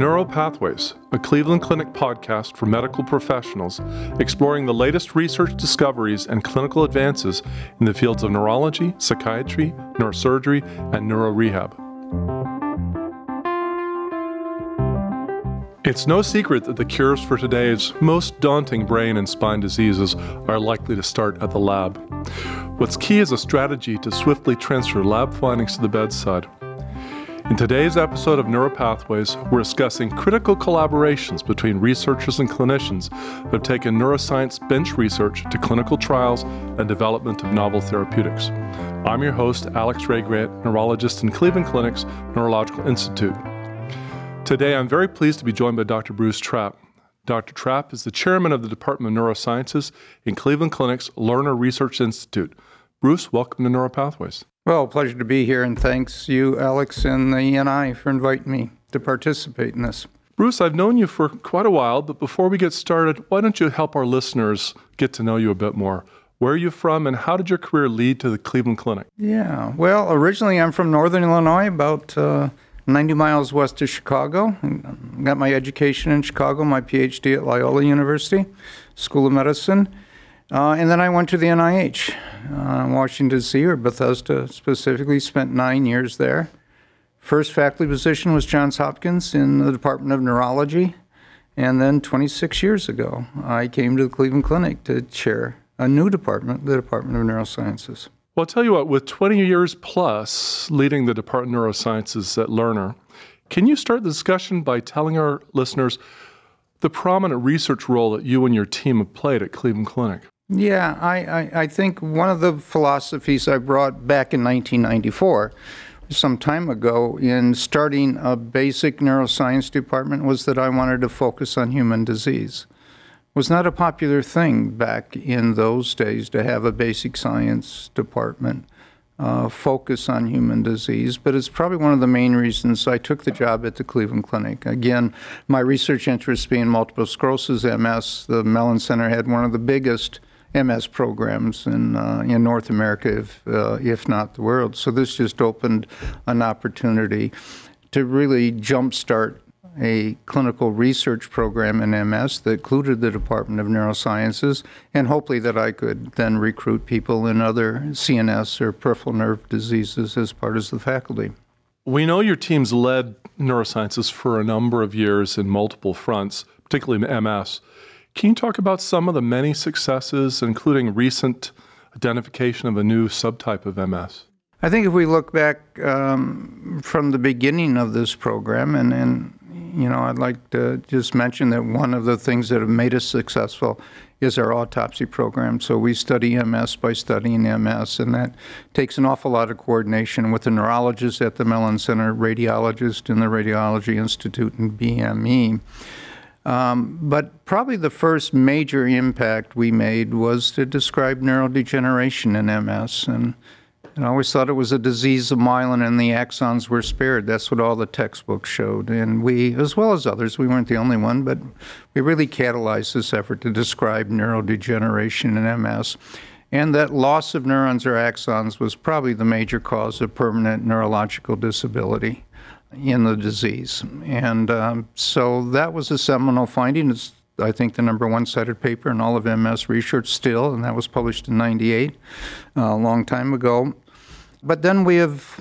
Neuropathways, a Cleveland Clinic podcast for medical professionals exploring the latest research discoveries and clinical advances in the fields of neurology, psychiatry, neurosurgery, and neurorehab. It's no secret that the cures for today's most daunting brain and spine diseases are likely to start at the lab. What's key is a strategy to swiftly transfer lab findings to the bedside. In today's episode of Neuropathways, we're discussing critical collaborations between researchers and clinicians that have taken neuroscience bench research to clinical trials and development of novel therapeutics. I'm your host, Alex Rae-Grant, neurologist in Cleveland Clinic's Neurological Institute. Today, I'm very pleased to be joined by Dr. Bruce Trapp. Dr. Trapp is the chairman of the Department of Neurosciences in Cleveland Clinic's Lerner Research Institute. Bruce, welcome to Neuropathways. Well, pleasure to be here, and thanks you, Alex, and the ENI for inviting me to participate in this. Bruce, I've known you for quite a while, but before we get started, why don't you help our listeners get to know you a bit more? Where are you from, and how did your career lead to the Cleveland Clinic? Yeah, well, originally I'm from Northern Illinois, about uh, 90 miles west of Chicago. I got my education in Chicago, my PhD at Loyola University, School of Medicine. Uh, and then I went to the NIH, uh, Washington, D.C., or Bethesda specifically, spent nine years there. First faculty position was Johns Hopkins in the Department of Neurology. And then 26 years ago, I came to the Cleveland Clinic to chair a new department, the Department of Neurosciences. Well, I'll tell you what, with 20 years plus leading the Department of Neurosciences at Lerner, can you start the discussion by telling our listeners the prominent research role that you and your team have played at Cleveland Clinic? Yeah, I, I, I, think one of the philosophies I brought back in 1994, some time ago, in starting a basic neuroscience department was that I wanted to focus on human disease. It was not a popular thing back in those days to have a basic science department uh, focus on human disease, but it's probably one of the main reasons I took the job at the Cleveland Clinic. Again, my research interests being multiple sclerosis, MS, the Mellen Center had one of the biggest MS programs in uh, in North America, if uh, if not the world. So this just opened an opportunity to really jumpstart a clinical research program in MS that included the Department of Neurosciences, and hopefully that I could then recruit people in other CNS or peripheral nerve diseases as part of the faculty. We know your team's led neurosciences for a number of years in multiple fronts, particularly in MS. Can you talk about some of the many successes, including recent identification of a new subtype of MS? I think if we look back um, from the beginning of this program, and, and you know, I'd like to just mention that one of the things that have made us successful is our autopsy program. So we study MS by studying MS, and that takes an awful lot of coordination with the neurologist at the Mellen Center, radiologist in the Radiology Institute, and BME. Um, but probably the first major impact we made was to describe neurodegeneration in MS. And, and I always thought it was a disease of myelin and the axons were spared. That's what all the textbooks showed. And we, as well as others, we weren't the only one, but we really catalyzed this effort to describe neurodegeneration in MS. And that loss of neurons or axons was probably the major cause of permanent neurological disability in the disease. And um, so that was a seminal finding. It's, I think, the number one cited paper in all of MS research still, and that was published in 98, uh, a long time ago. But then we have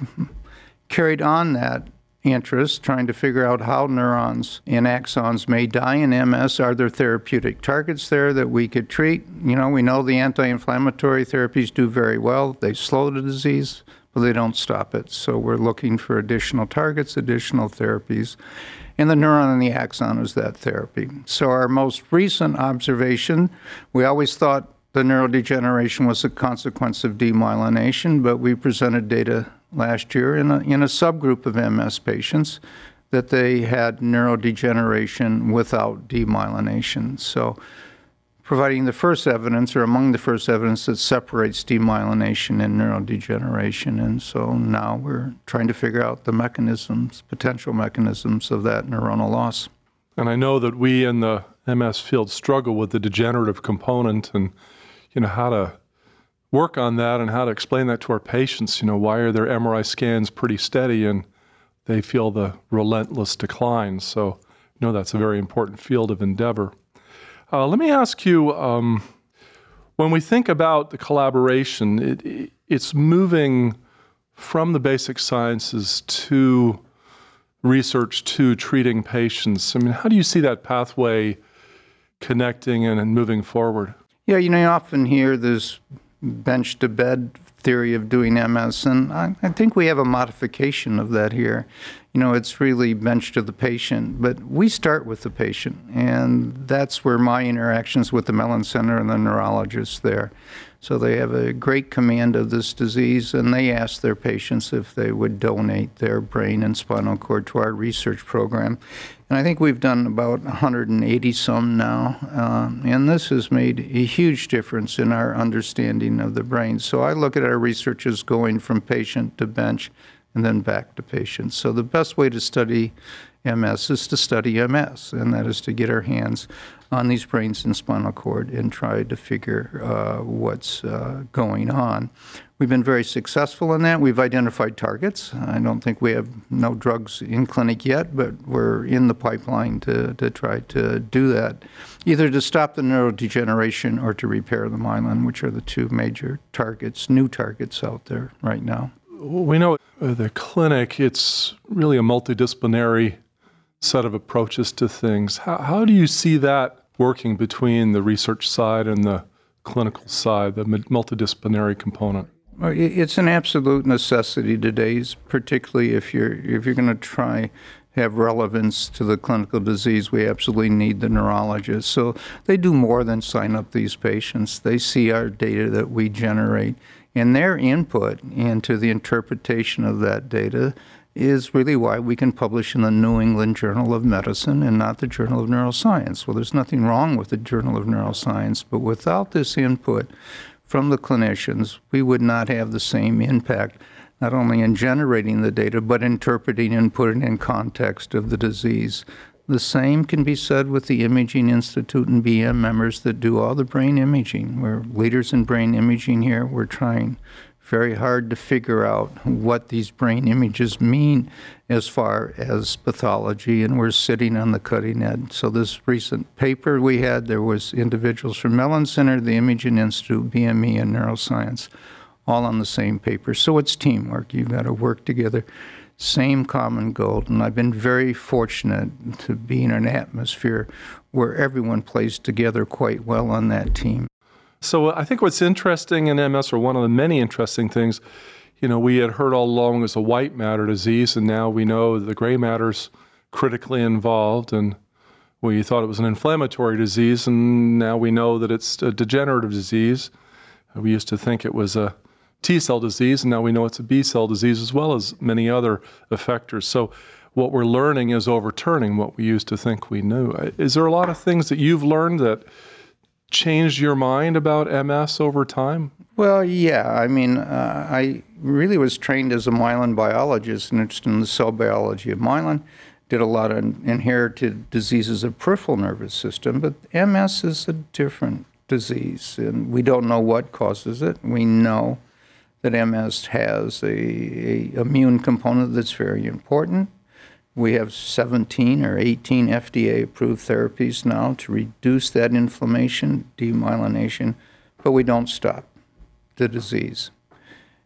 carried on that interest, trying to figure out how neurons and axons may die in MS. Are there therapeutic targets there that we could treat? You know, we know the anti inflammatory therapies do very well, they slow the disease they don't stop it. So we're looking for additional targets, additional therapies. And the neuron and the axon is that therapy. So our most recent observation, we always thought the neurodegeneration was a consequence of demyelination, but we presented data last year in a, in a subgroup of MS patients that they had neurodegeneration without demyelination. So providing the first evidence or among the first evidence that separates demyelination and neurodegeneration. And so now we're trying to figure out the mechanisms, potential mechanisms of that neuronal loss. And I know that we in the MS field struggle with the degenerative component and you know how to work on that and how to explain that to our patients. You know, why are their MRI scans pretty steady and they feel the relentless decline? So You know, that's a very important field of endeavor. Uh, let me ask you um, when we think about the collaboration, it, it's moving from the basic sciences to research to treating patients. I mean, how do you see that pathway connecting and, and moving forward? Yeah, you know, you often hear this bench to bed theory of doing MS, and I, I, think we have a modification of that here. You know, it's really bench to the patient, but we start with the patient, and that's where my interactions with the Mellen Center and the neurologists there. So they have a great command of this disease, and they ask their patients if they would donate their brain and spinal cord to our research program. And I think we've done about 180 some now, uh, and this has made a huge difference in our understanding of the brain. So I look at our research as going from patient to bench and then back to patients. So the best way to study MS is to study MS, and that is to get our hands on these brains and spinal cord and try to figure uh, what's uh, going on. We've been very successful in that. We've identified targets. I don't think we have no drugs in clinic yet, but we're in the pipeline to, to try to do that, either to stop the neurodegeneration or to repair the myelin, which are the two major targets, new targets out there right now. We know uh, the clinic, it's really a multidisciplinary set of approaches to things. How, how do you see that working between the research side and the clinical side, the multidisciplinary component? It's an absolute necessity today, particularly if you're if you're going to try have relevance to the clinical disease, we absolutely need the neurologist. So they do more than sign up these patients. They see our data that we generate, and their input into the interpretation of that data is really why we can publish in the New England Journal of Medicine and not the Journal of Neuroscience. Well, there's nothing wrong with the Journal of Neuroscience, but without this input from the clinicians, we would not have the same impact, not only in generating the data, but interpreting and putting in context of the disease. The same can be said with the Imaging Institute and BME members that do all the brain imaging. We're leaders in brain imaging here. We're trying very hard to figure out what these brain images mean as far as pathology, and we're sitting on the cutting edge. So this recent paper we had, there was individuals from Mellen Center, the Imaging Institute, BME, and Neuroscience, all on the same paper. So it's teamwork. You've got to work together. Same common goal, and I've been very fortunate to be in an atmosphere where everyone plays together quite well on that team. So uh, I think what's interesting in MS, or one of the many interesting things, you know, we had heard all along it was a white matter disease, and now we know the gray matter's critically involved, and we thought it was an inflammatory disease, and now we know that it's a degenerative disease. We used to think it was a T cell disease, and now we know it's a B cell disease as well as many other effectors. So, what we're learning is overturning what we used to think we knew. Is there a lot of things that you've learned that changed your mind about MS over time? Well, yeah. I mean, uh, I really was trained as a myelin biologist and interested in the cell biology of myelin. Did a lot of inherited diseases of peripheral nervous system, but MS is a different disease, and we don't know what causes it. We know that MS has a, a immune component that's very important. We have 17 or 18 FDA approved therapies now to reduce that inflammation, demyelination, but we don't stop the disease.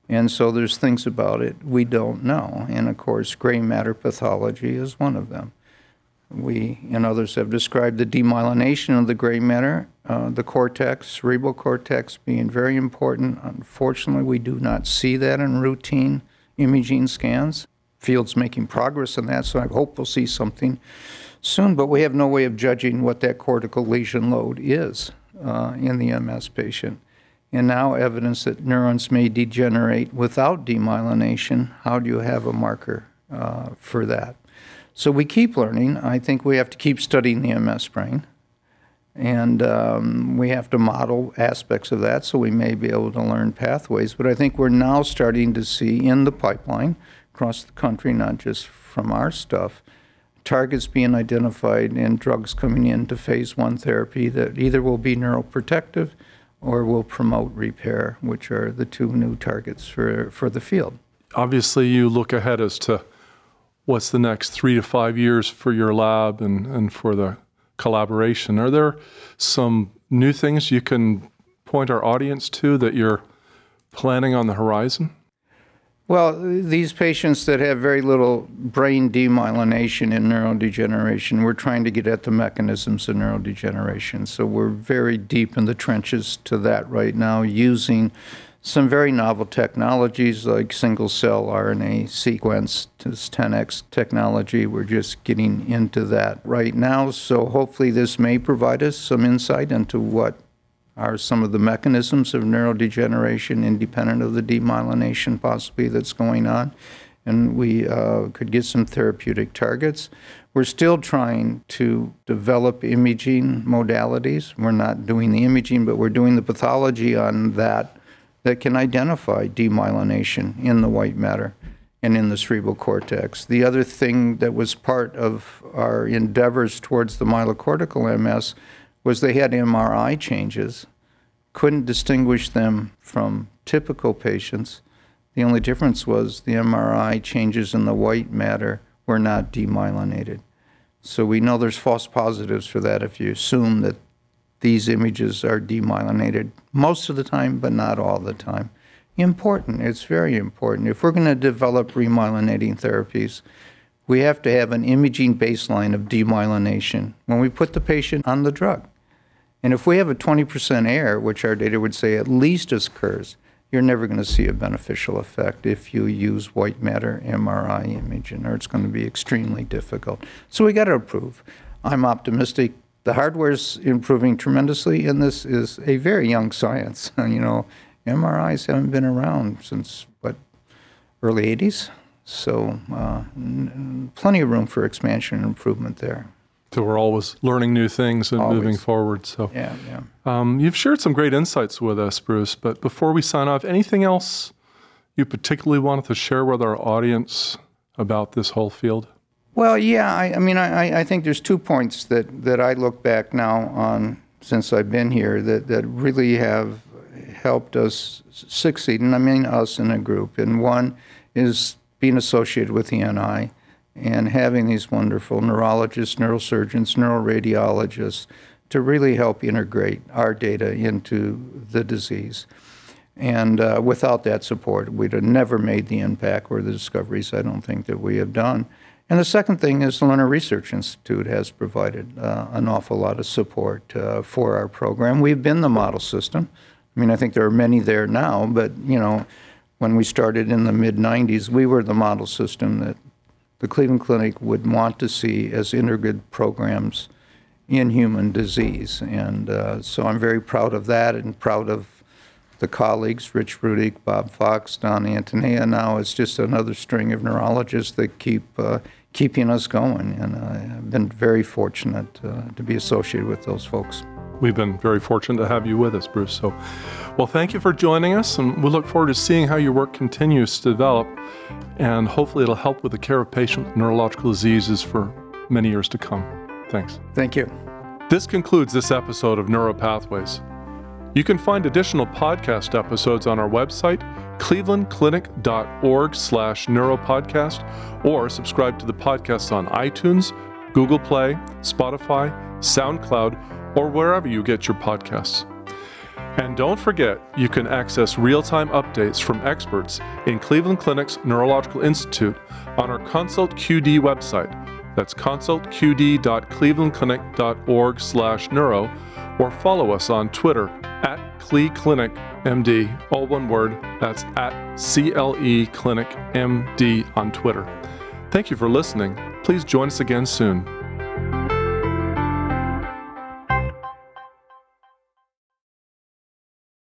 And so there's things about it we don't know. And of course, gray matter pathology is one of them. We and others have described the demyelination of the gray matter, uh, the cortex, cerebral cortex being very important. Unfortunately, we do not see that in routine imaging scans field's making progress in that, so I hope we'll see something soon. But we have no way of judging what that cortical lesion load is uh, in the MS patient. And now, evidence that neurons may degenerate without demyelination. How do you have a marker uh, for that? So we keep learning. I think we have to keep studying the MS brain. And um, we have to model aspects of that so we may be able to learn pathways. But I think we're now starting to see in the pipeline across the country, not just from our stuff, targets being identified and drugs coming into phase one therapy that either will be neuroprotective or will promote repair, which are the two new targets for, for the field. Obviously, you look ahead as to what's the next three to five years for your lab and, and for the collaboration. Are there some new things you can point our audience to that you're planning on the horizon? Well, these patients that have very little brain demyelination and neurodegeneration, we're trying to get at the mechanisms of neurodegeneration. So we're very deep in the trenches to that right now using some very novel technologies like single cell RNA sequence, this 10x technology. We're just getting into that right now. So hopefully, this may provide us some insight into what are some of the mechanisms of neurodegeneration independent of the demyelination possibly that's going on. And we uh, could get some therapeutic targets. We're still trying to develop imaging modalities. We're not doing the imaging, but we're doing the pathology on that that can identify demyelination in the white matter and in the cerebral cortex. The other thing that was part of our endeavors towards the myelocortical MS was they had MRI changes, couldn't distinguish them from typical patients. The only difference was the MRI changes in the white matter were not demyelinated. So we know there's false positives for that if you assume that these images are demyelinated most of the time, but not all the time. Important, it's very important. If we're going to develop remyelinating therapies, we have to have an imaging baseline of demyelination when we put the patient on the drug. And if we have a 20% error, which our data would say at least occurs, you're never going to see a beneficial effect if you use white matter MRI imaging, or it's going to be extremely difficult. So we got to improve. I'm optimistic the hardware's improving tremendously, and this is a very young science. you know, MRIs haven't been around since what early '80s, so uh, n- plenty of room for expansion and improvement there. So we're always learning new things and Always. moving forward. So Yeah, yeah. um, you've shared some great insights with us, Bruce. But before we sign off, anything else you particularly wanted to share with our audience about this whole field? Well, yeah, I, I mean, I, I think there's two points that, that I look back now on since I've been here that, that really have helped us succeed, and I mean us in a group. And one is being associated with the NI and having these wonderful neurologists, neurosurgeons, neuroradiologists to really help integrate our data into the disease. And uh, without that support, we'd have never made the impact or the discoveries I don't think that we have done. And the second thing is the Lerner Research Institute has provided uh, an awful lot of support uh, for our program. We've been the model system. I mean, I think there are many there now, but you know, when we started in the mid 90s, we were the model system that the Cleveland Clinic would want to see as integrated programs in human disease. And uh, so I'm very proud of that and proud of the colleagues, Rich Rudick, Bob Fox, Dan Ontaneda. Now it's just another string of neurologists that keep uh, keeping us going. And I've been very fortunate uh, to be associated with those folks. We've been very fortunate to have you with us, Bruce. So, well, thank you for joining us, and we look forward to seeing how your work continues to develop, and hopefully it'll help with the care of patients with neurological diseases for many years to come. Thanks. Thank you. This concludes this episode of Neuropathways. You can find additional podcast episodes on our website, clevelandclinic.org slash neuropodcast, or subscribe to the podcast on iTunes, Google Play, Spotify, SoundCloud, or wherever you get your podcasts. And don't forget, you can access real time updates from experts in Cleveland Clinic's Neurological Institute on our Consult QD website. That's consultqd.clevelandclinic.org slash neuro, or follow us on Twitter at CleClinicMD, all one word. That's at CLE Clinic MD on Twitter. Thank you for listening. Please join us again soon.